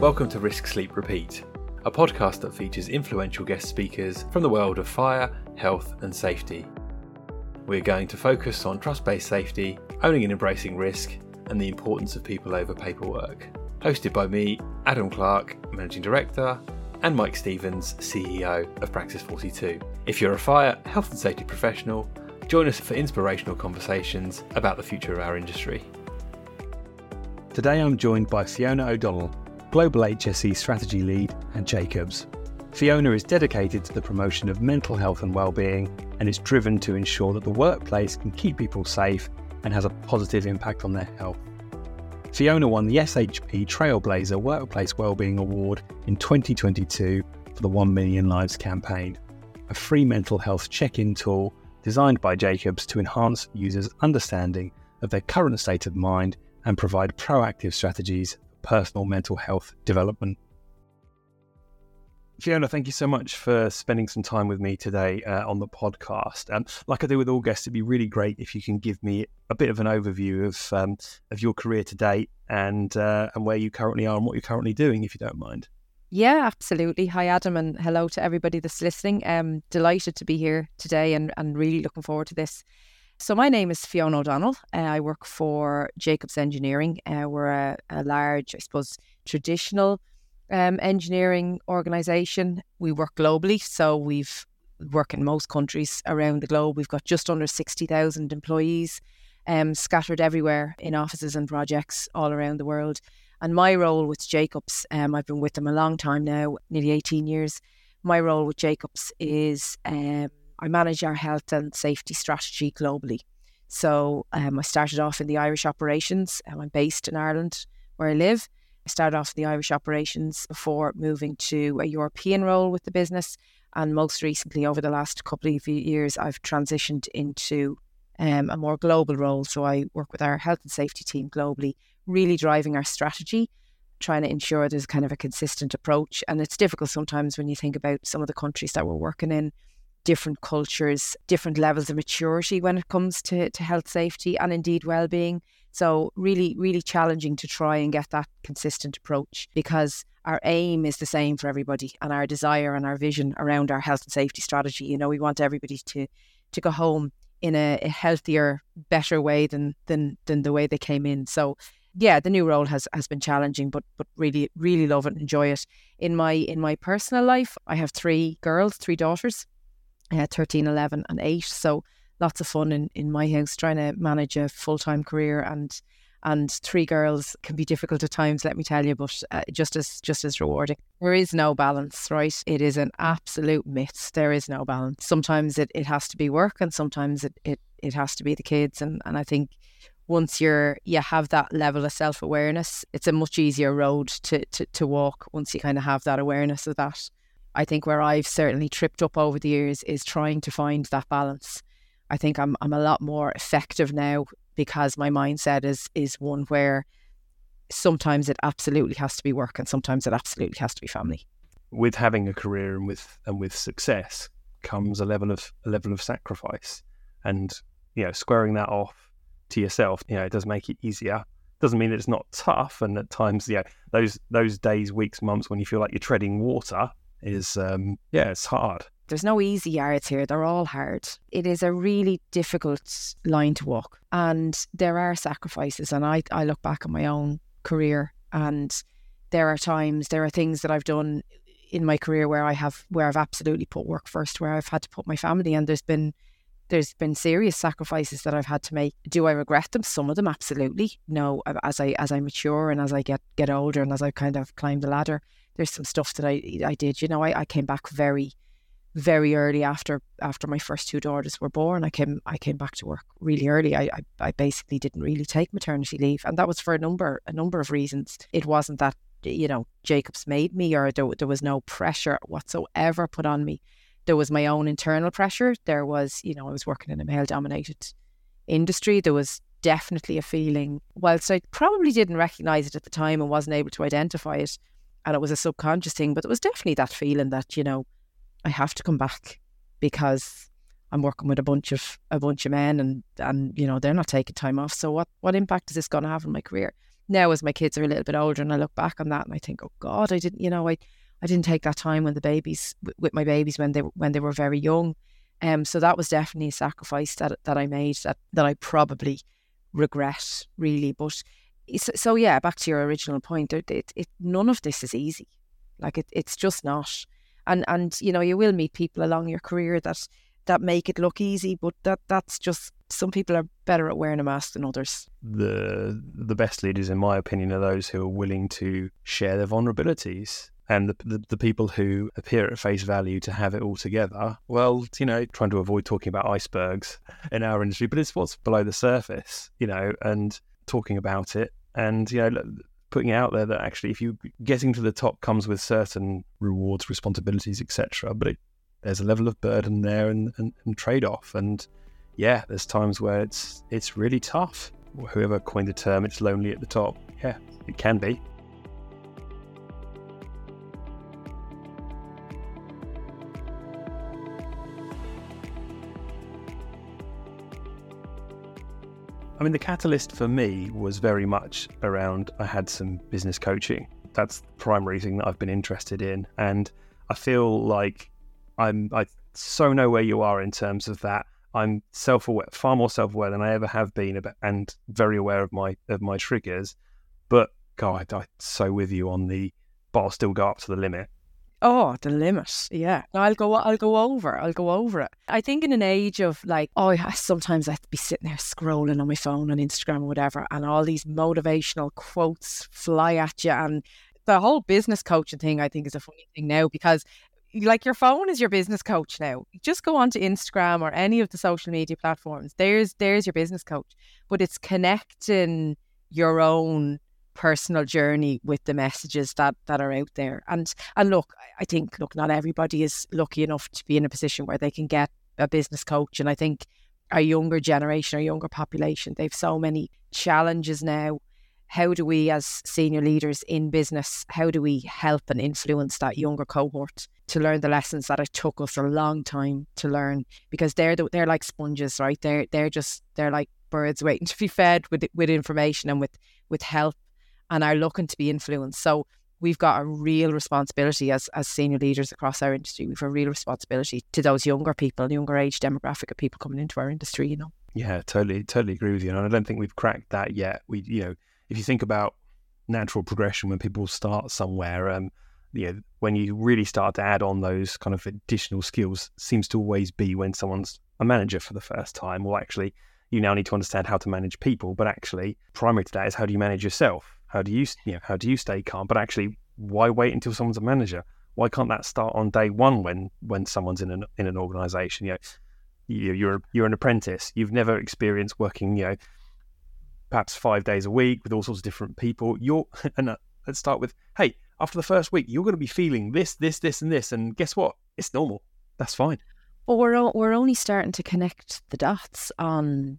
Welcome to Risk Sleep Repeat, a podcast that features influential guest speakers from the world of fire, health, and safety. We're going to focus on trust based safety, owning and embracing risk, and the importance of people over paperwork. Hosted by me, Adam Clark, Managing Director, and Mike Stevens, CEO of Praxis 42. If you're a fire, health, and safety professional, join us for inspirational conversations about the future of our industry. Today I'm joined by Fiona O'Donnell, Global HSE Strategy Lead at Jacobs. Fiona is dedicated to the promotion of mental health and well-being and is driven to ensure that the workplace can keep people safe and has a positive impact on their health. Fiona won the SHP Trailblazer Workplace Wellbeing Award in 2022 for the 1 Million Lives campaign, a free mental health check-in tool designed by Jacobs to enhance users' understanding of their current state of mind and provide proactive strategies personal mental health development. Fiona, thank you so much for spending some time with me today uh, on the podcast. And um, like I do with all guests, it'd be really great if you can give me a bit of an overview of um, of your career to date and uh, and where you currently are and what you're currently doing, if you don't mind. Yeah, absolutely. Hi, Adam, and hello to everybody that's listening. Um, delighted to be here today and, and really looking forward to this. So, my name is Fiona O'Donnell. Uh, I work for Jacobs Engineering. Uh, we're a, a, large, I suppose, traditional um, engineering organisation. We work globally, so we've work in most countries around the globe. We've got just under 60,000 employees um, scattered everywhere in offices and projects all around the world. And my role with Jacobs, um, I've been with them a long time now, nearly 18 years. My role with Jacobs is um, I manage our health and safety strategy globally. So um, I started off in the Irish operations. I'm based in Ireland, where I live. I started off in the Irish operations before moving to a European role with the business. And most recently, over the last couple of years, I've transitioned into um, a more global role. So I work with our health and safety team globally, really driving our strategy, trying to ensure there's kind of a consistent approach. And it's difficult sometimes when you think about some of the countries that we're working in, different cultures, different levels of maturity when it comes to, to health, safety, and indeed well-being. So really, really challenging to try and get that consistent approach because our aim is the same for everybody and our desire and our vision around our health and safety strategy. You know, we want everybody to to go home in a, a healthier, better way than than than the way they came in. So yeah, the new role has has been challenging, but but really really love it, enjoy it. In my in my personal life, I have three girls, three daughters, uh, 13, 11 and 8. So lots of fun in, in my house trying to manage a full time career and and three girls can be difficult at times let me tell you but uh, just as just as rewarding. There is no balance right? It is an absolute myth. There is no balance. Sometimes it, it has to be work and sometimes it, it it has to be the kids. And and i think once you're you have that level of self-awareness it's a much easier road to to, to walk once you kind of have that awareness of that i think where i've certainly tripped up over the years is trying to find that balance I think I'm I'm a lot more effective now because my mindset is is one where sometimes it absolutely has to be work and sometimes it absolutely has to be family. With having a career and with and with success comes a level of a level of sacrifice. And, you know, squaring that off to yourself, you know, it does make it easier. Doesn't mean that it's not tough and at times, yeah, those those days, weeks, months when you feel like you're treading water is um yeah, it's hard. There's no easy yards here, they're all hard. It is a really difficult line to walk, and there are sacrifices. And I, I look back on my own career, and there are times, there are things that I've done in my career where I have where I've absolutely put work first, where I've had to put my family, and there's been there's been serious sacrifices that I've had to make. Do I regret them? Some of them, absolutely. No, as I as I mature and as I get get older and as I kind of climb the ladder, there's some stuff that I I did. You know, I, I came back very very early after after my first two daughters were born. I came I came back to work really early. I, I, I basically didn't really take maternity leave, and that was for a number a number of reasons. It wasn't that you know Jacobs made me, or there, there was no pressure whatsoever put on me. There was my own internal pressure. There was you know I was working in a male dominated industry. There was definitely a feeling, whilst I probably didn't recognize it at the time and wasn't able to identify it, and it was a subconscious thing, but it was definitely that feeling that you know I have to come back because I'm working with a bunch of a bunch of men and and you know they're not taking time off. So what what impact is this going to have on my career? now as my kids are a little bit older and I look back on that and I think, oh God, I didn't, you know, I, I didn't take that time when the babies with my babies when they when they were very young. Um, so that was definitely a sacrifice that that I made that that I probably regret really. But so yeah, back to your original point, it, it, it none of this is easy. Like it, it's just not. And and you know you will meet people along your career that that make it look easy, but that that's just some people are better at wearing a mask than others. The the best leaders, in my opinion, are those who are willing to share their vulnerabilities. And the, the, the people who appear at face value to have it all together, well, you know, trying to avoid talking about icebergs in our industry, but it's what's below the surface, you know, and talking about it and you know putting out there that actually if you getting to the top comes with certain rewards responsibilities etc but it, there's a level of burden there and, and, and trade-off. And yeah there's times where it's it's really tough. Whoever coined the term it's lonely at the top. Yeah it can be I mean, the catalyst for me was very much around I had some business coaching. That's the primary thing that I've been interested in. And I feel like I'm, I so know where you are in terms of that. I'm self aware, far more self aware than I ever have been, and very aware of my of my triggers. But God, I'm so with you on the, but I'll still go up to the limit. Oh, the limit. Yeah. I'll go I'll go over. I'll go over it. I think in an age of like, oh, I, sometimes I'd be sitting there scrolling on my phone on Instagram or whatever, and all these motivational quotes fly at you. And the whole business coaching thing, I think, is a funny thing now because like your phone is your business coach now. Just go onto Instagram or any of the social media platforms. There's there's your business coach. But it's connecting your own personal journey with the messages that that are out there. And and look, I think look, not everybody is lucky enough to be in a position where they can get a business coach. And I think our younger generation, our younger population, they've so many challenges now. How do we, as senior leaders in business, how do we help and influence that younger cohort to learn the lessons that it took us a long time to learn? Because they're the, they're like sponges, right? They're they're just they're like birds waiting to be fed with with information and with with help and are looking to be influenced. So we've got a real responsibility as, as senior leaders across our industry. We've a real responsibility to those younger people, younger age demographic of people coming into our industry, you know. Yeah, totally, totally agree with you. And I don't think we've cracked that yet. We, you know, if you think about natural progression when people start somewhere, um, you know, when you really start to add on those kind of additional skills, seems to always be when someone's a manager for the first time, or actually you now need to understand how to manage people. But actually, primary to that is how do you manage yourself? How do you, you know, how do you stay calm? But actually, why wait until someone's a manager? Why can't that start on day one when when someone's in an in an organization? You know, you, you're you're an apprentice. You've never experienced working, you know, perhaps five days a week with all sorts of different people. You're and uh, let's start with, hey, after the first week, you're going to be feeling this, this, this, and this, and guess what? It's normal. That's fine. But we're we're only starting to connect the dots on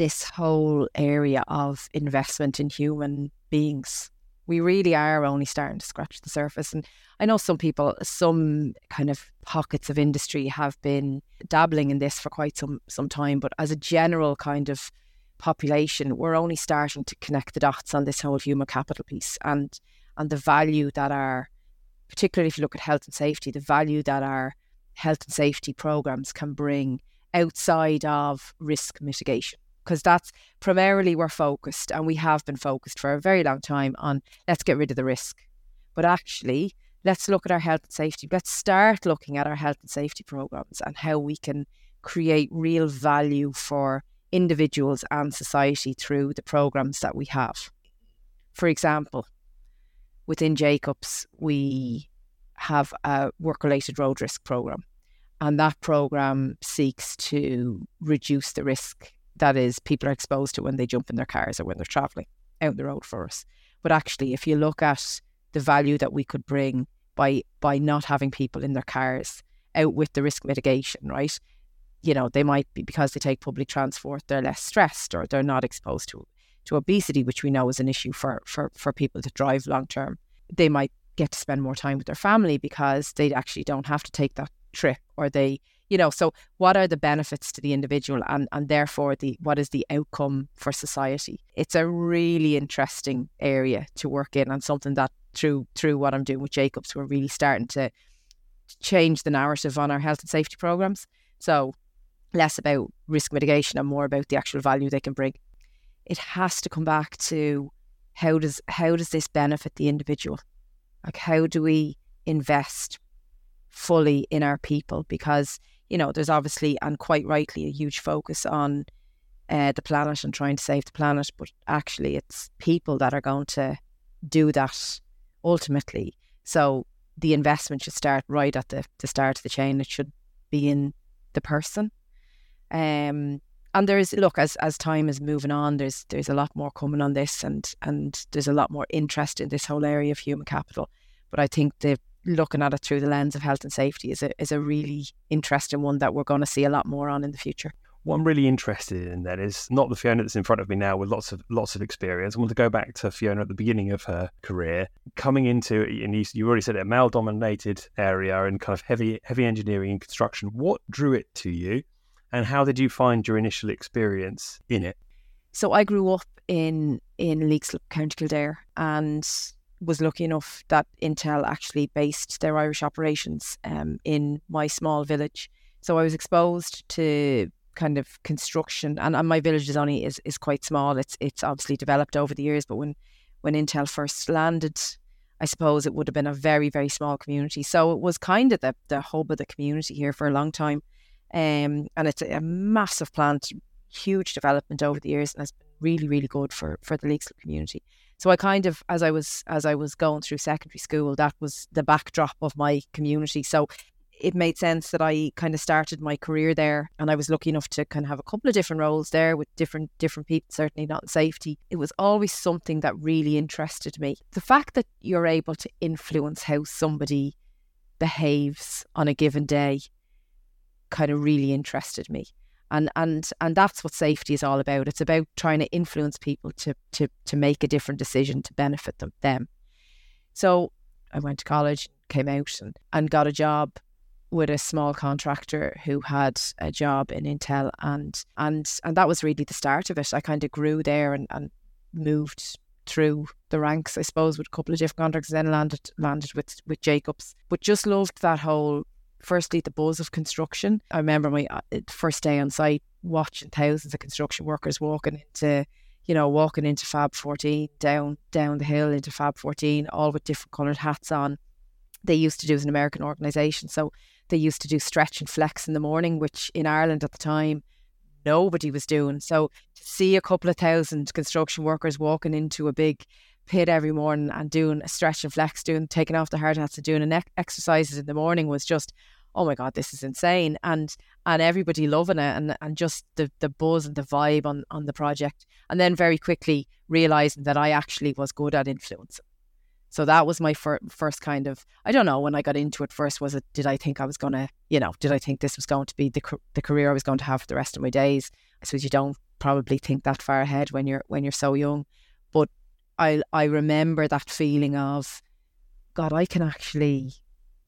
this whole area of investment in human beings. We really are only starting to scratch the surface. And I know some people, some kind of pockets of industry have been dabbling in this for quite some, some time. But as a general kind of population, we're only starting to connect the dots on this whole human capital piece and and the value that our, particularly if you look at health and safety, the value that our health and safety programs can bring outside of risk mitigation because that's primarily we're focused and we have been focused for a very long time on let's get rid of the risk. But actually, let's look at our health and safety. Let's start looking at our health and safety programs and how we can create real value for individuals and society through the programs that we have. For example, within Jacobs, we have a work related road risk program. And that program seeks to reduce the risk that is people are exposed to when they jump in their cars or when they're traveling out the road for us. But actually, if you look at the value that we could bring by by not having people in their cars out with the risk mitigation, right? You know, they might be because they take public transport, they're less stressed or they're not exposed to to obesity, which we know is an issue for for, for people that drive long term. They might get to spend more time with their family because they actually don't have to take that trip or they you know, so what are the benefits to the individual and, and therefore the what is the outcome for society? It's a really interesting area to work in and something that through through what I'm doing with Jacobs, we're really starting to change the narrative on our health and safety programs. So less about risk mitigation and more about the actual value they can bring. It has to come back to how does how does this benefit the individual? Like how do we invest fully in our people? Because you know there's obviously and quite rightly a huge focus on uh, the planet and trying to save the planet, but actually it's people that are going to do that ultimately. So the investment should start right at the, the start of the chain. It should be in the person. Um, and there's look as as time is moving on, there's there's a lot more coming on this, and and there's a lot more interest in this whole area of human capital. But I think the looking at it through the lens of health and safety is a is a really interesting one that we're going to see a lot more on in the future. What I'm really interested in then is not the Fiona that's in front of me now with lots of lots of experience. I want to go back to Fiona at the beginning of her career, coming into and you, you already said it, a male dominated area and kind of heavy heavy engineering and construction. What drew it to you, and how did you find your initial experience in it? So I grew up in in Leixlip, County Kildare, and was lucky enough that Intel actually based their Irish operations um, in my small village. So I was exposed to kind of construction and, and my village is only is, is quite small. It's it's obviously developed over the years but when when intel first landed i suppose it would have been a very very small community. So it was kind of the, the hub of the community here for a long time. Um, and it's a, a massive plant huge development over the years and has been really really good for for the Leixlip community. So I kind of as I was as I was going through secondary school that was the backdrop of my community. So it made sense that I kind of started my career there and I was lucky enough to kind of have a couple of different roles there with different different people certainly not in safety. It was always something that really interested me. The fact that you're able to influence how somebody behaves on a given day kind of really interested me and and and that's what safety is all about it's about trying to influence people to to to make a different decision to benefit them them so I went to college came out and, and got a job with a small contractor who had a job in Intel and and and that was really the start of it. I kind of grew there and, and moved through the ranks, I suppose, with a couple of different contracts, then landed landed with with Jacobs. But just loved that whole firstly the buzz of construction. I remember my uh, first day on site watching thousands of construction workers walking into you know, walking into Fab 14 down down the hill into Fab 14, all with different coloured hats on. They used to do as an American organisation, so they used to do stretch and flex in the morning, which in Ireland at the time nobody was doing. So to see a couple of thousand construction workers walking into a big pit every morning and doing a stretch and flex, doing taking off the hard hats and doing an exercises in the morning was just, oh my god, this is insane. And and everybody loving it and and just the the buzz and the vibe on on the project. And then very quickly realizing that I actually was good at influencing. So that was my fir- first kind of, I don't know, when I got into it first, was it, did I think I was going to, you know, did I think this was going to be the, the career I was going to have for the rest of my days? I suppose you don't probably think that far ahead when you're, when you're so young. But I, I remember that feeling of, God, I can actually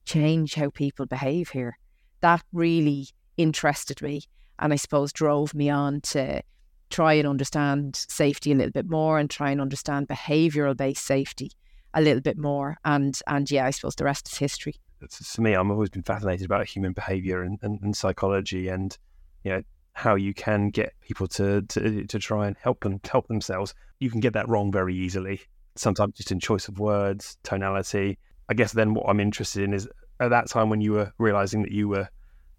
change how people behave here. That really interested me and I suppose drove me on to try and understand safety a little bit more and try and understand behavioral based safety a little bit more. And and yeah, I suppose the rest is history. For me, I've always been fascinated about human behavior and, and, and psychology, and you know how you can get people to, to to try and help them help themselves. You can get that wrong very easily. Sometimes just in choice of words, tonality. I guess then what I'm interested in is at that time when you were realizing that you were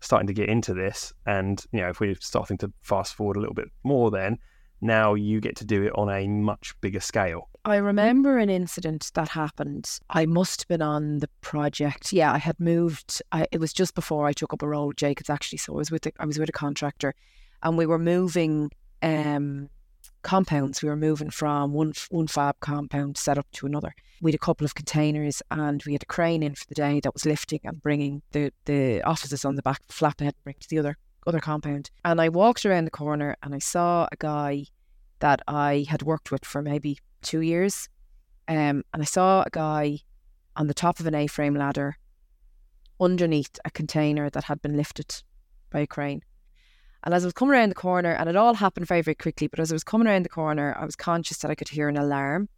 starting to get into this, and you know if we're starting to fast forward a little bit more, then now you get to do it on a much bigger scale. I remember an incident that happened. I must have been on the project. Yeah, I had moved. I, it was just before I took up a role with Jacobs, actually. So I was with I was with a contractor, and we were moving um, compounds. We were moving from one one fab compound set up to another. We had a couple of containers, and we had a crane in for the day that was lifting and bringing the the offices on the back flatbed bring to the other other compound. And I walked around the corner, and I saw a guy that I had worked with for maybe two years. Um, and I saw a guy on the top of an A frame ladder underneath a container that had been lifted. by a crane. And as I was coming around the corner, and it all happened very, very quickly, but as I was coming around the corner, I was conscious that I could hear an alarm.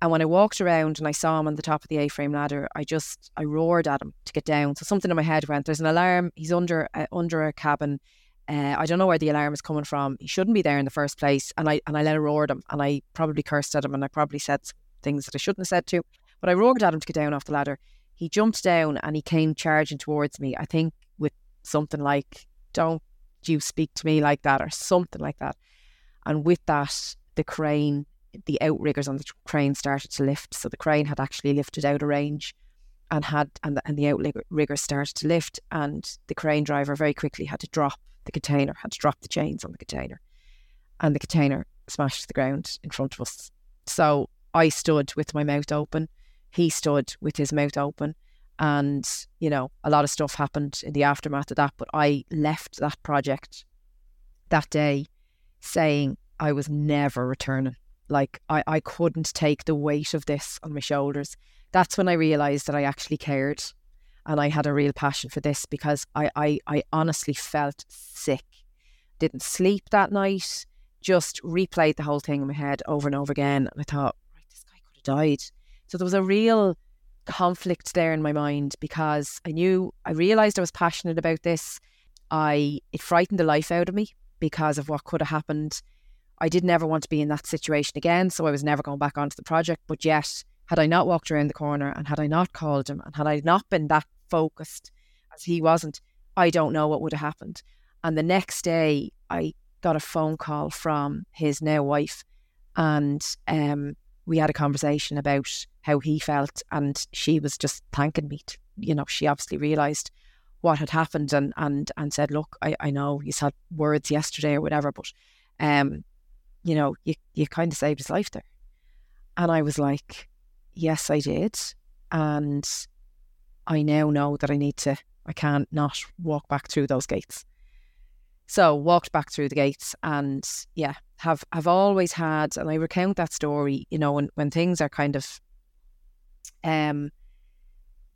And when I walked around and I saw him on the top of the A-frame ladder, I just I roared at him to get down. So something in my head went, "There's an alarm. He's under uh, under a cabin. Uh, I don't know where the alarm is coming from. He shouldn't be there in the first place." And I and I let it roar at him, and I probably cursed at him, and I probably said things that I shouldn't have said to. But I roared at him to get down off the ladder. He jumped down and he came charging towards me. I think with something like, "Don't you speak to me like that," or something like that. And with that, the crane the outriggers on the crane started to lift. So the crane had actually lifted out of range and had and the, and the outriggers started to lift and the crane driver very quickly had to drop the container, had to drop the chains on the container. And the container smashed to the ground in front of us. So I stood with my mouth open. He stood with his mouth open. And, you know, a lot of stuff happened in the aftermath of that. But I left that project that day saying I was never returning like I, I couldn't take the weight of this on my shoulders. That's when I realized that I actually cared and I had a real passion for this because I, I, I honestly felt sick. Didn't sleep that night, just replayed the whole thing in my head over and over again. And I thought, right, this guy could have died. So there was a real conflict there in my mind because I knew, I realized I was passionate about this. I, it frightened the life out of me because of what could have happened I did never want to be in that situation again, so I was never going back onto the project. But yet, had I not walked around the corner and had I not called him and had I not been that focused as he wasn't, I don't know what would have happened. And the next day, I got a phone call from his now wife, and um, we had a conversation about how he felt, and she was just thanking me. To, you know, she obviously realised what had happened and and and said, "Look, I, I know you had words yesterday or whatever, but um, you know, you, you kind of saved his life there. And I was like, yes, I did. And I now know that I need to, I can't not walk back through those gates. So walked back through the gates and yeah, have have always had and I recount that story, you know, when, when things are kind of um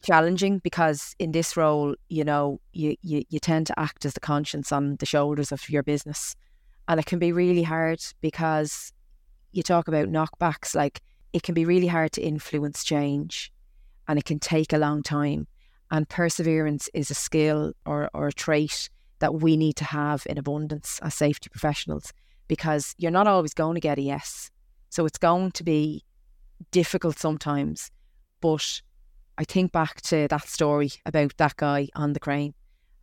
challenging because in this role, you know, you, you you tend to act as the conscience on the shoulders of your business. And it can be really hard because you talk about knockbacks, like it can be really hard to influence change and it can take a long time. And perseverance is a skill or, or a trait that we need to have in abundance as safety professionals because you're not always going to get a yes. So it's going to be difficult sometimes. But I think back to that story about that guy on the crane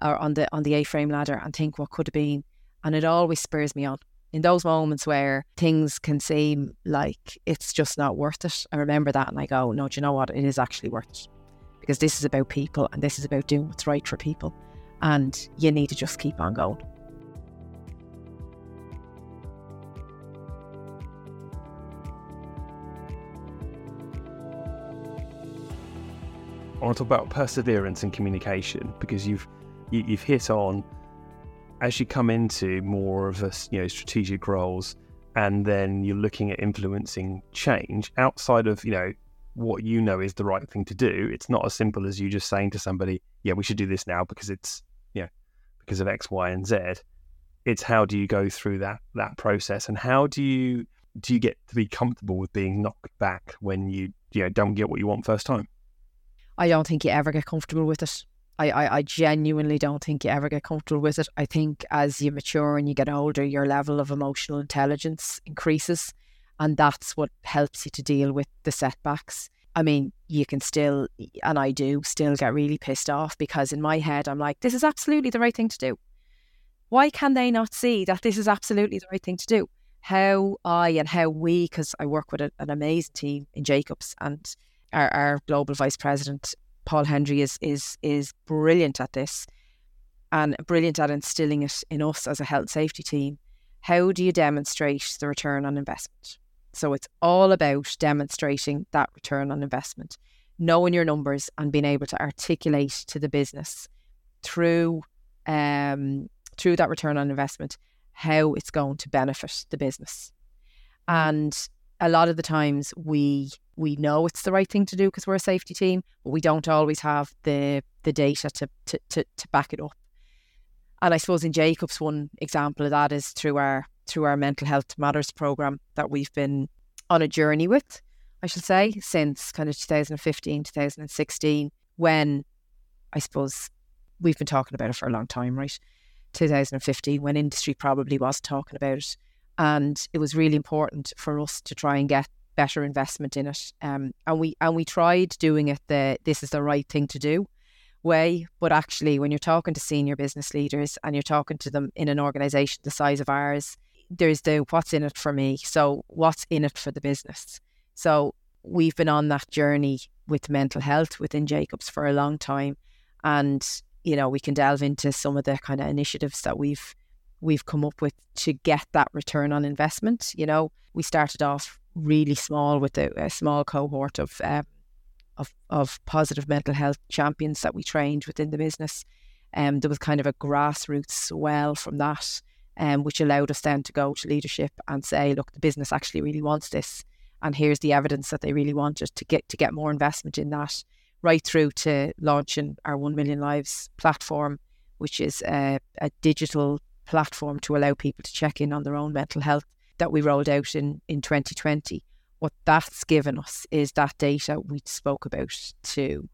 or on the on the A frame ladder and think what could have been. And it always spurs me on. In those moments where things can seem like it's just not worth it, I remember that and I go, no, do you know what? It is actually worth it. Because this is about people and this is about doing what's right for people. And you need to just keep on going. I want to talk about perseverance and communication because you've you, have you have hit on as you come into more of a you know strategic roles and then you're looking at influencing change outside of you know what you know is the right thing to do it's not as simple as you just saying to somebody yeah we should do this now because it's you know because of x y and z. It's how do you go through that that process and how do you do you get to be comfortable with being knocked back when you you know don't get what you want first time? I don't think you ever get comfortable with it I, I, I genuinely don't think you ever get comfortable with it. I think as you mature and you get older, your level of emotional intelligence increases. And that's what helps you to deal with the setbacks. I mean, you can still, and I do, still get really pissed off because in my head, I'm like, this is absolutely the right thing to do. Why can they not see that this is absolutely the right thing to do? How I and how we, because I work with a, an amazing team in Jacobs and our, our global vice president Paul Hendry is is is brilliant at this and brilliant at instilling it in us as a health safety team. How do you demonstrate the return on investment? So it's all about demonstrating that return on investment, knowing your numbers and being able to articulate to the business through um, through that return on investment how it's going to benefit the business. And a lot of the times we we know it's the right thing to do because we're a safety team, but we don't always have the the data to to to, to back it up. And I suppose in Jacobs, one example of that is through our through our mental health matters program that we've been on a journey with, I should say, since kind of 2015, 2016, when I suppose we've been talking about it for a long time, right? 2015, when industry probably was talking about it. And it was really important for us to try and get better investment in it. Um, and we and we tried doing it the this is the right thing to do way. But actually, when you're talking to senior business leaders and you're talking to them in an organization the size of ours, there's the what's in it for me. So, what's in it for the business? So, we've been on that journey with mental health within Jacobs for a long time. And, you know, we can delve into some of the kind of initiatives that we've we've come up with to get that return on investment. You know, we started off really small with a, a small cohort of uh, of of positive mental health champions that we trained within the business. Um, there was kind of a grassroots swell from that, um, which allowed us then to go to leadership and say, look, the business actually really wants this, and here's the evidence that they really want to get to get more investment in that. Right through to launching our One Million Lives platform, which is a, a digital platform to allow people to check in on their own mental health that we rolled out in in 2020 what that's given us is that data we spoke about to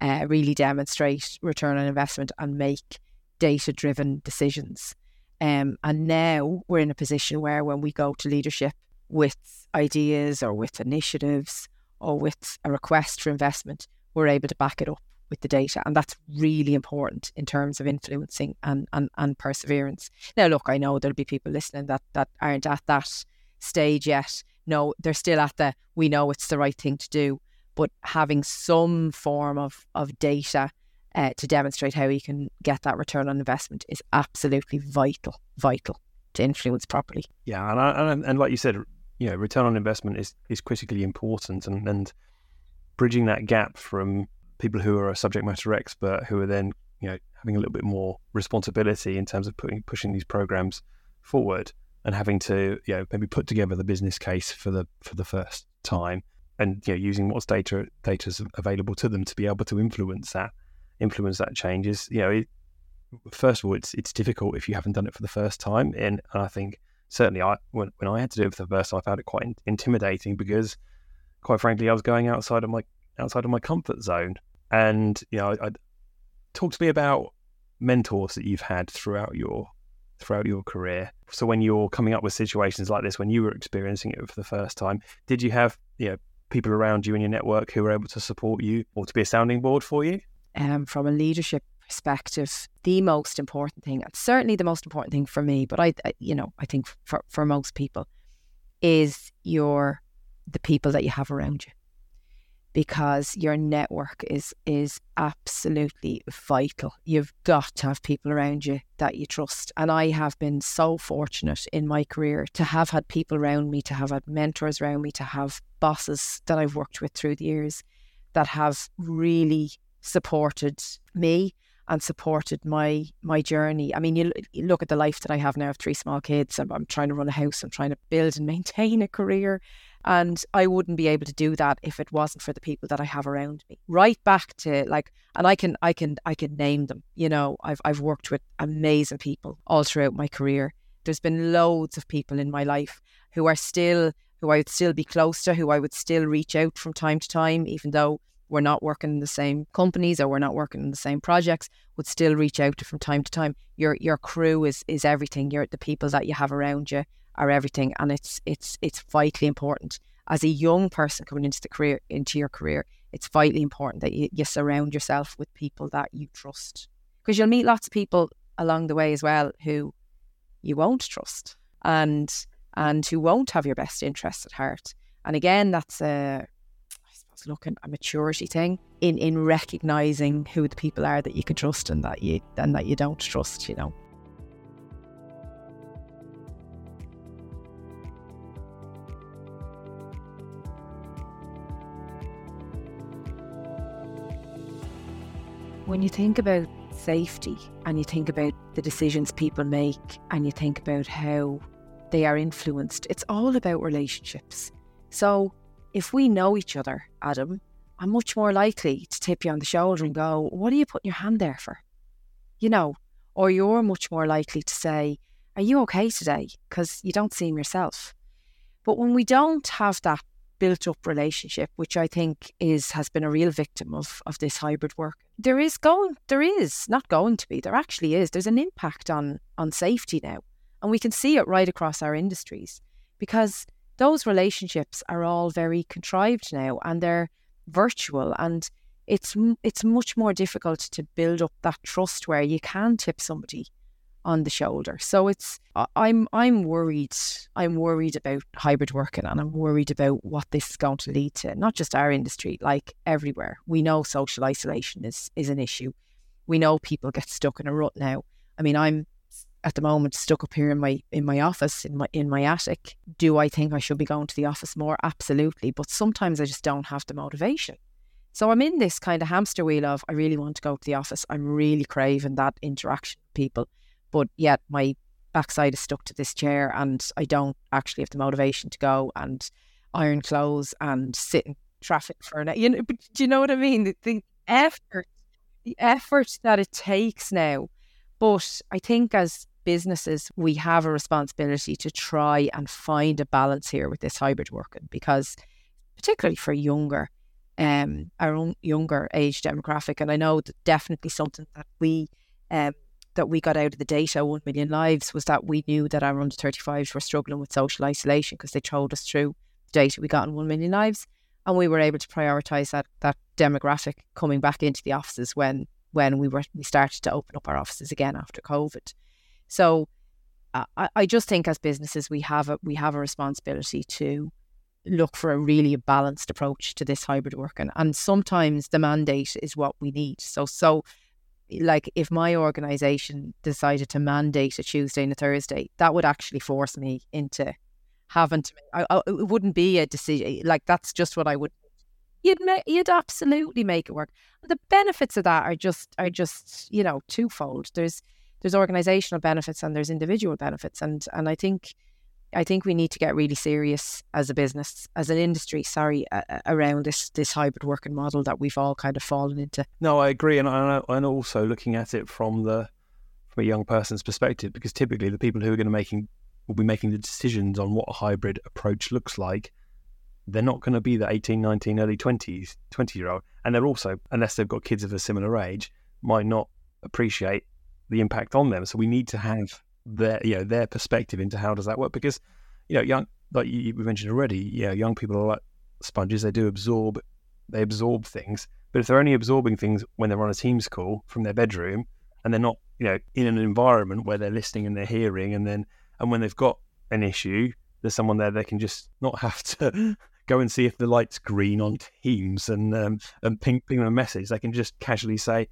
uh, really demonstrate return on investment and make data driven decisions. Um, and now we're in a position where when we go to leadership with ideas or with initiatives or with a request for investment, we're able to back it up with the data. And that's really important in terms of influencing and, and, and perseverance. Now, look, I know there'll be people listening that, that aren't at that stage yet no, they're still at the we know it's the right thing to do, but having some form of of data uh, to demonstrate how you can get that return on investment is absolutely vital, vital to influence properly. Yeah, and I, and, and like you said, you know, return on investment is is critically important, and and bridging that gap from people who are a subject matter expert who are then you know having a little bit more responsibility in terms of putting pushing these programs forward and having to you know maybe put together the business case for the for the first time and you know using what's data data's available to them to be able to influence that influence that changes you know it, first of all it's it's difficult if you haven't done it for the first time. And, and I think certainly I when, when I had to do it for the first time I found it quite in, intimidating because quite frankly I was going outside of my outside of my comfort zone and you know I, I talk to me about mentors that you've had throughout your throughout your career. So when you're coming up with situations like this, when you were experiencing it for the first time, did you have you know people around you in your network who were able to support you or to be a sounding board for you? Um, from a leadership perspective, the most important thing, certainly the most important thing for me, but I, I you know, I think for, for most people, is your the people that you have around you because your network is is absolutely vital. You've got to have people around you that you trust. And I have been so fortunate in my career to have had people around me, to have had mentors around me, to have bosses that I've worked with through the years that have really supported me and supported my my journey. I mean, you, you, look at the life that I have now of three small kids. I'm, I'm trying to run a house. I'm trying to build and maintain a career. And I wouldn't be able to do that if it wasn't for the people that I have around me. Right back to like, and I can, I can, I can name them. You know, I've, I've worked with amazing people all throughout my career. There's been loads of people in my life who are still, who I would still be close to, who I would still reach out from time to time, even though we're not working in the same companies or we're not working in the same projects, would still reach out to from time to time. Your your crew is is everything. You're the people that you have around you are everything, and it's it's it's vitally important as a young person coming into the career into your career. It's vitally important that you, you surround yourself with people that you trust because you'll meet lots of people along the way as well who you won't trust and and who won't have your best interests at heart. And again, that's a I suppose looking a maturity thing in in recognizing who the people are that you can trust and that you and that you don't trust. You know. When you think about safety and you think about the decisions people make and you think about how they are influenced, it's all about relationships. So if we know each other, Adam, I'm much more likely to tip you on the shoulder and go, What are you putting your hand there for? You know, or you're much more likely to say, Are you okay today? Because you don't seem yourself. But when we don't have that built up relationship, which I think is has been a real victim of of this hybrid work. There is going there is not going to be, there actually is. There's an impact on on safety now. And we can see it right across our industries because those relationships are all very contrived now and they're virtual and it's it's much more difficult to build up that trust where you can tip somebody on the shoulder. So it's I'm I'm worried. I'm worried about hybrid working and I'm worried about what this is going to lead to. Not just our industry, like everywhere. We know social isolation is is an issue. We know people get stuck in a rut now. I mean, I'm at the moment stuck up here in my in my office in my in my attic. Do I think I should be going to the office more? Absolutely, but sometimes I just don't have the motivation. So I'm in this kind of hamster wheel of I really want to go to the office. I'm really craving that interaction with people but yet my backside is stuck to this chair and I don't actually have the motivation to go and iron clothes and sit in traffic for an hour. you know but do you know what I mean the, the effort the effort that it takes now but I think as businesses we have a responsibility to try and find a balance here with this hybrid working because particularly for younger um our own younger age demographic and I know that definitely something that we um that we got out of the data, 1 million lives, was that we knew that our under 35s were struggling with social isolation because they told us through the data we got in 1 million lives. And we were able to prioritise that, that demographic coming back into the offices when when we were we started to open up our offices again after COVID. So I, I just think as businesses we have a we have a responsibility to look for a really balanced approach to this hybrid working. And sometimes the mandate is what we need. So so like if my organization decided to mandate a Tuesday and a Thursday, that would actually force me into having to. I, I, it wouldn't be a decision. Like that's just what I would. You'd make, you'd absolutely make it work. The benefits of that are just are just you know twofold. There's there's organizational benefits and there's individual benefits, and and I think I think we need to get really serious as a business, as an industry, sorry, uh, around this this hybrid working model that we've all kind of fallen into. No, I agree, and I, and also looking at it from the from a young person's perspective, because typically the people who are going to making will be making the decisions on what a hybrid approach looks like. They're not going to be the 18, 19, early 20s, 20 year old. And they're also, unless they've got kids of a similar age, might not appreciate the impact on them. So we need to have their you know their perspective into how does that work? Because you know young like you, we mentioned already yeah young people are like sponges. They do absorb they absorb things. But if they're only absorbing things when they're on a Teams call from their bedroom and they're not you know in an environment where they're listening and they're hearing and then and when they've got an issue there's someone there they can just not have to go and see if the light's green on Teams and um, and ping ping them a message. They can just casually say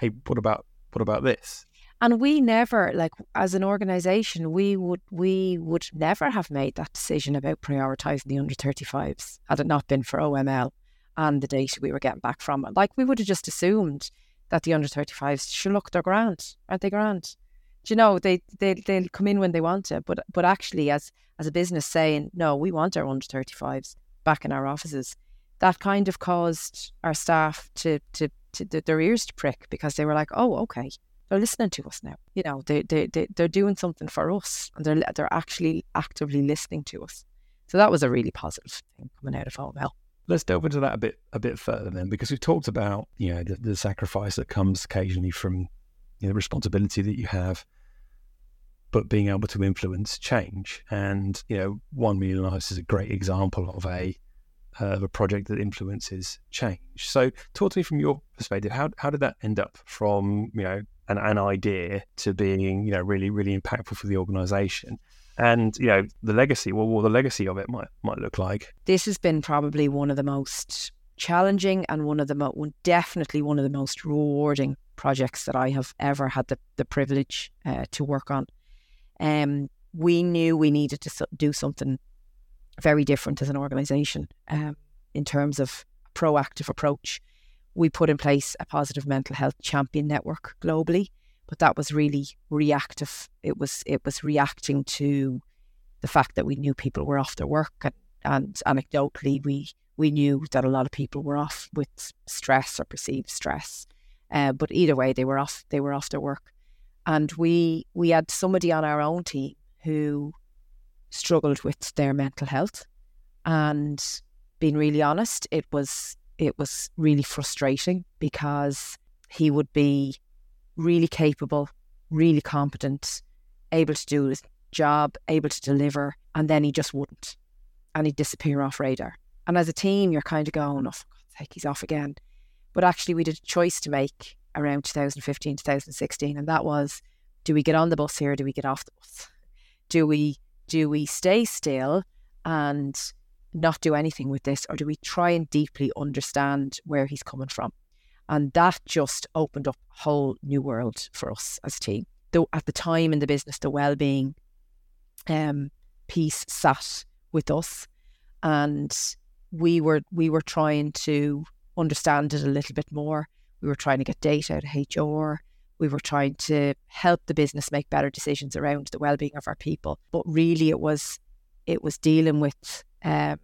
hey what about what about this and we never like as an organization we would we would never have made that decision about prioritizing the under 35s had it not been for oml and the data we were getting back from. It like we would have just assumed that the under 35s should look they're aren't they grand? Do you know they, they they'll come in when they want to but but actually as as a business saying no we want our under 35s back in our offices that kind of caused our staff to, to, to their ears to prick because they were like oh okay they're listening to us now. You know, they, they, they, they're doing something for us and they're, they're actually actively listening to us. So that was a really positive thing coming out of OML. Let's delve into that a bit a bit further then, because we've talked about you know the, the sacrifice that comes occasionally from you know, the responsibility that you have, but being able to influence change. And you know, one million lives is a great example of a uh, of a project that influences change. So, talk to me from your perspective. How how did that end up from you know an, an idea to being, you know, really, really impactful for the organization. And you know the legacy well what the legacy of it might might look like. This has been probably one of the most challenging and one of the most definitely one of the most rewarding projects that i have ever had the, the privilege uh, to work on. Um, we knew we needed to do something very different as an organization um, in terms of proactive approach we put in place a positive mental health champion network globally, but that was really reactive. It was it was reacting to the fact that we knew people were off their work, and, and anecdotally, we we knew that a lot of people were off with stress or perceived stress. Uh, but either way, they were off. They were off their work, And we we had somebody on our own team who struggled with their mental health. And being really honest, it was it was really frustrating because he would be really capable, really competent, able to do his job, able to deliver, and then he just wouldn't. And he'd disappear off radar. And as a team, you're kind of going, oh, for God's sake, he's off again. But actually, we did a choice to make around 2015, 2016, and that was do we get on the bus here do we get off the bus? Do we do we stay still and not do anything with this, or do we try and deeply understand where he's coming from? And that just opened up a whole new world for us as a team. Though at the time in the business, the well-being um, piece sat with us, and we were we were trying to understand it a little bit more. We were trying to get data out of HR. We were trying to help the business make better decisions around the well-being of our people. But really, it was it was dealing with um,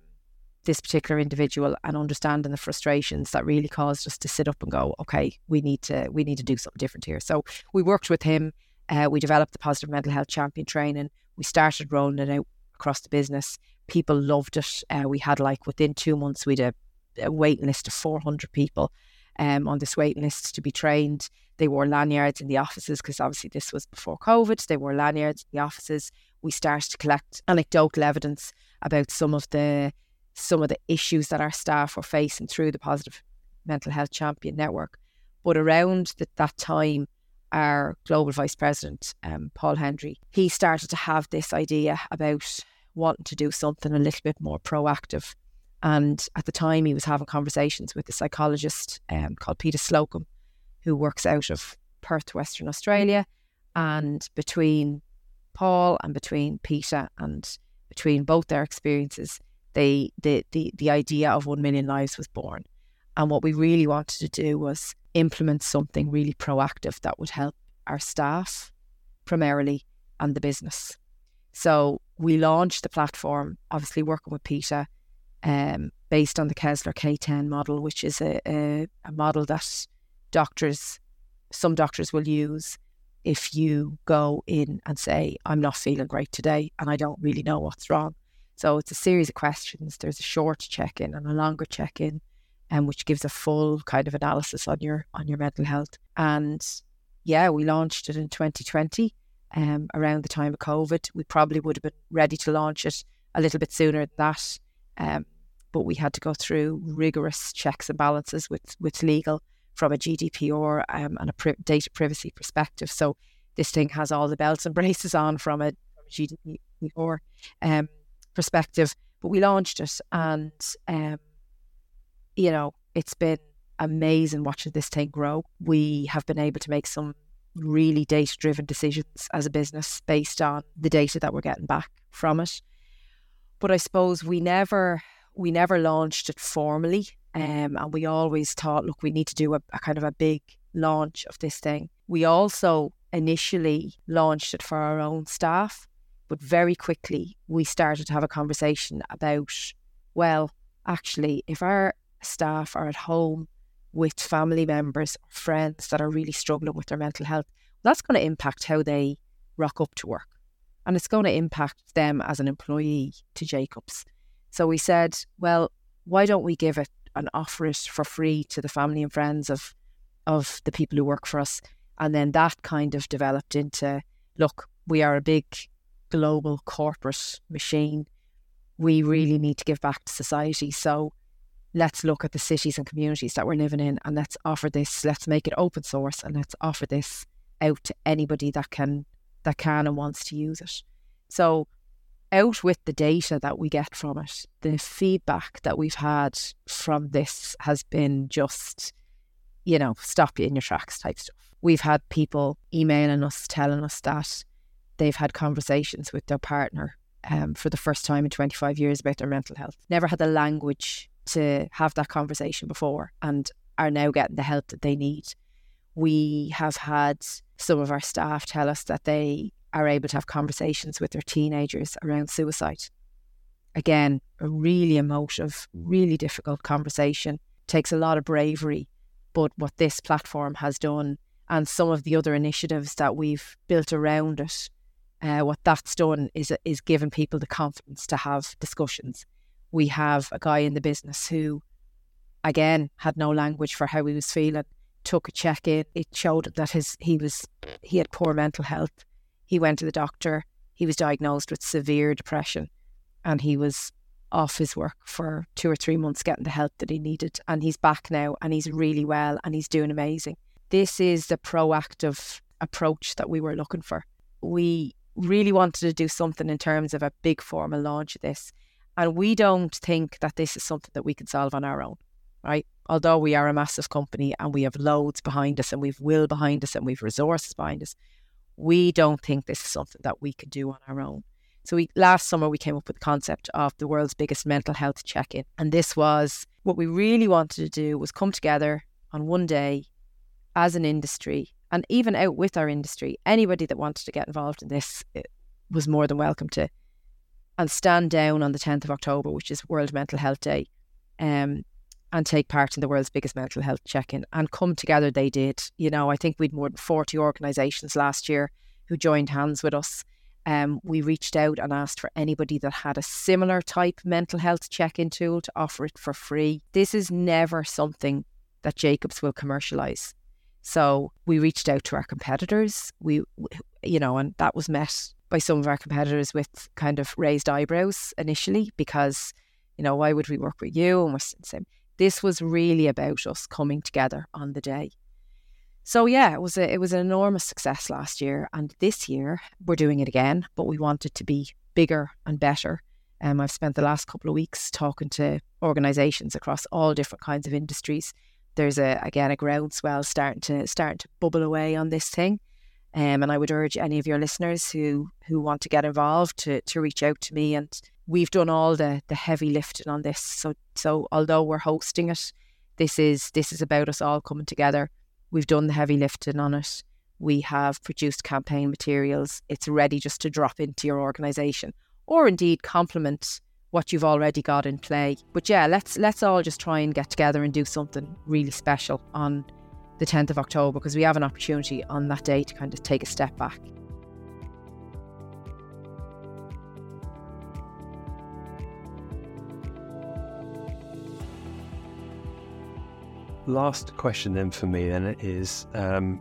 this particular individual and understanding the frustrations that really caused us to sit up and go, okay, we need to we need to do something different here. So we worked with him. Uh, we developed the positive mental health champion training. We started rolling it out across the business. People loved it. Uh, we had like within two months, we had a, a waiting list of 400 people um, on this waiting list to be trained. They wore lanyards in the offices because obviously this was before COVID. They wore lanyards in the offices. We started to collect anecdotal evidence about some of the some of the issues that our staff were facing through the Positive Mental Health Champion Network. But around the, that time, our global vice president, um, Paul Hendry, he started to have this idea about wanting to do something a little bit more proactive. And at the time, he was having conversations with a psychologist um, called Peter Slocum, who works out of Perth, Western Australia. And between Paul and between Peter and between both their experiences, they the the the idea of one million lives was born. And what we really wanted to do was implement something really proactive that would help our staff primarily and the business. So we launched the platform, obviously working with Peter, um, based on the Kessler K10 model, which is a, a, a model that doctors, some doctors will use if you go in and say, I'm not feeling great today and I don't really know what's wrong. So it's a series of questions. There's a short check in and a longer check in, um, which gives a full kind of analysis on your on your mental health. And yeah, we launched it in 2020, um, around the time of COVID. We probably would have been ready to launch it a little bit sooner than that, um, but we had to go through rigorous checks and balances with with legal from a GDPR um, and a pri- data privacy perspective. So this thing has all the belts and braces on from a, GDPR. Um, perspective. But we launched it, and um, you know, it's been amazing watching this thing grow. We have been able to make some really data driven decisions as a business based on the data that we're getting back from it. But I suppose we never we never launched it formally. Um, and we always thought, look, we need to do a, a kind of a big launch of this thing. We also initially launched it for our own staff but very quickly, we started to have a conversation about, well, actually, if our staff are at home with family members or friends that are really struggling with their mental health, that's going to impact how they rock up to work. And it's going to impact them as an employee to Jacobs. So we said, well, why don't we give it and offer it for free to the family and friends of of the people who work for us? And then that kind of developed into, look, we are a big global corporate machine, we really need to give back to society. So let's look at the cities and communities that we're living in and let's offer this, let's make it open source and let's offer this out to anybody that can that can and wants to use it. So out with the data that we get from it, the feedback that we've had from this has been just, you know, stop you in your tracks type stuff. We've had people emailing us telling us that they've had conversations with their partner um, for the first time in 25 years about their mental health. Never had the language to have that conversation before and are now getting the help that they need. We have had some of our staff tell us that they are able to have conversations with their teenagers around suicide. Again, a really emotive, really difficult conversation. Takes a lot of bravery. But what this platform has done and some of the other initiatives that we've built around it, uh, what that's done is is given people the confidence to have discussions. We have a guy in the business who, again, had no language for how he was feeling. Took a check in. It showed that his he was he had poor mental health. He went to the doctor. He was diagnosed with severe depression, and he was off his work for two or three months getting the help that he needed. And he's back now, and he's really well, and he's doing amazing. This is the proactive approach that we were looking for. We really wanted to do something in terms of a big formal launch of this. And we don't think that this is something that we can solve on our own, right? Although we are a massive company and we have loads behind us and we've will behind us and we've resources behind us, we don't think this is something that we can do on our own. So we last summer we came up with the concept of the world's biggest mental health check-in. And this was what we really wanted to do was come together on one day as an industry and even out with our industry, anybody that wanted to get involved in this eh, was more than welcome to, and stand down on the 10th of October, which is World Mental Health Day, um, and take part in the world's biggest mental health check-in. And come together, they did. You know, I think we'd more than 40 organisations last year who joined hands with us. Um, we reached out and asked for anybody that had a similar type mental health check-in tool to offer it for free. This is never something that Jacobs will commercialise. So we reached out to our competitors. We, you know, and that was met by some of our competitors with kind of raised eyebrows initially because, you know, why would we work with you? And we're saying this was really about us coming together on the day. So yeah, it was a, it was an enormous success last year, and this year we're doing it again, but we want it to be bigger and better. Um, I've spent the last couple of weeks talking to organisations across all different kinds of industries there's a again a groundswell starting to starting to bubble away on this thing. Um, and I would urge any of your listeners who who want to get involved to to reach out to me. And we've done all the the heavy lifting on this. So so although we're hosting it, this is this is about us all coming together. We've done the heavy lifting on it. We have produced campaign materials. It's ready just to drop into your organisation or indeed complement what you've already got in play. But yeah, let's let's all just try and get together and do something really special on the 10th of October because we have an opportunity on that day to kind of take a step back. Last question then for me then is um,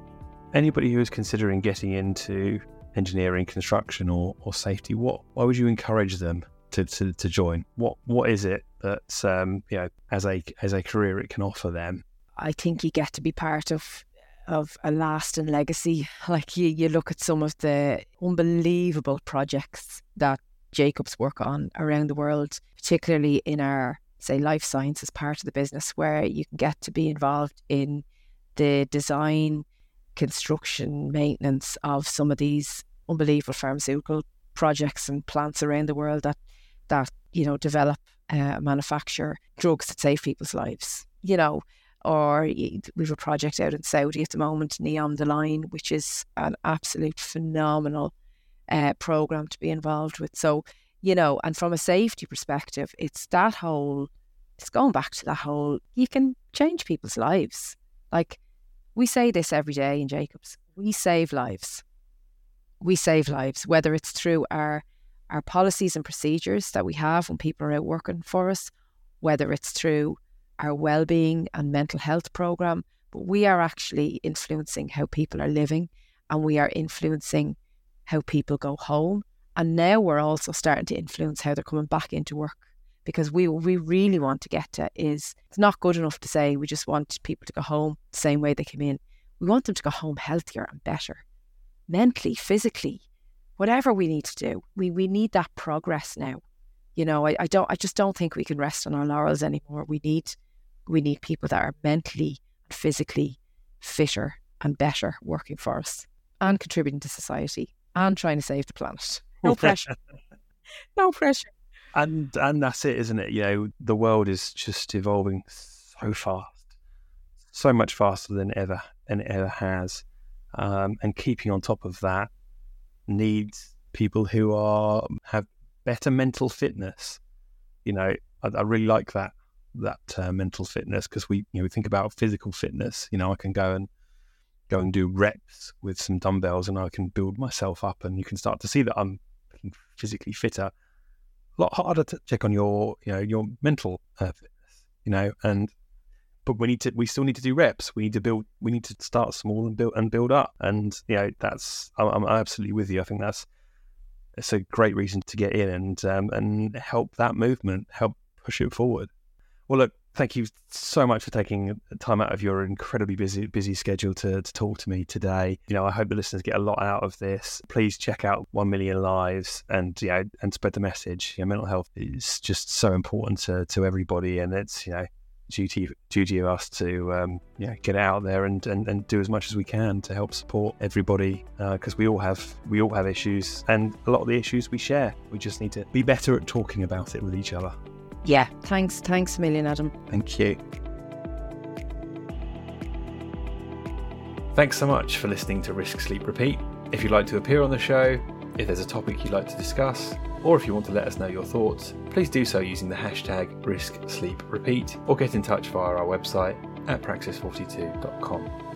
anybody who is considering getting into engineering, construction, or, or safety, what why would you encourage them to, to, to join? What what is it that um, you know as a as a career it can offer them? I think you get to be part of of a lasting legacy. Like you, you look at some of the unbelievable projects that Jacobs work on around the world, particularly in our say life sciences part of the business, where you can get to be involved in the design, construction, maintenance of some of these unbelievable pharmaceutical projects and plants around the world that that you know develop, uh, manufacture drugs that save people's lives. You know, or we have a project out in Saudi at the moment, NEOM the Line, which is an absolute phenomenal uh, program to be involved with. So you know, and from a safety perspective, it's that whole. It's going back to that whole. You can change people's lives. Like we say this every day in Jacobs. We save lives. We save lives, whether it's through our our policies and procedures that we have when people are out working for us, whether it's through our well-being and mental health program, but we are actually influencing how people are living and we are influencing how people go home. And now we're also starting to influence how they're coming back into work because we we really want to get to is it's not good enough to say we just want people to go home the same way they came in. We want them to go home healthier and better, mentally, physically, whatever we need to do, we, we need that progress now. You know, I, I don't I just don't think we can rest on our laurels anymore. We need we need people that are mentally and physically fitter and better working for us and contributing to society and trying to save the planet. No pressure. no pressure. And and that's it, isn't it? You know, the world is just evolving so fast, so much faster than ever and ever has. Um, and keeping on top of that needs people who are have better mental fitness. You know, I, I really like that that uh, mental fitness because we you know we think about physical fitness. You know, I can go and go and do reps with some dumbbells and I can build myself up and you can start to see that I'm physically fitter. A lot harder to check on your, you know, your mental uh, fitness, you know, and but we need to we still need to do reps we need to build we need to start small and build and build up and you know that's i'm, I'm absolutely with you i think that's it's a great reason to get in and um, and help that movement help push it forward well look thank you so much for taking time out of your incredibly busy busy schedule to, to talk to me today. You know, I hope the listeners get a lot out of this. Please check out One Million Lives and know and spread the message. Know, mental health is just so important to, to everybody, and it's you know duty duty of us to um, yeah get out there and, and, and do as much as we can to help support everybody because uh, we all have we all have issues and a lot of the issues we share. We just need to be better at talking about it with each other. Yeah, thanks, thanks a million, Adam. Thank you. Thanks so much for listening to Risk Sleep Repeat. If you'd like to appear on the show, if there's a topic you'd like to discuss, or if you want to let us know your thoughts, please do so using the hashtag RiskSleepRepeat or get in touch via our website at praxis42.com.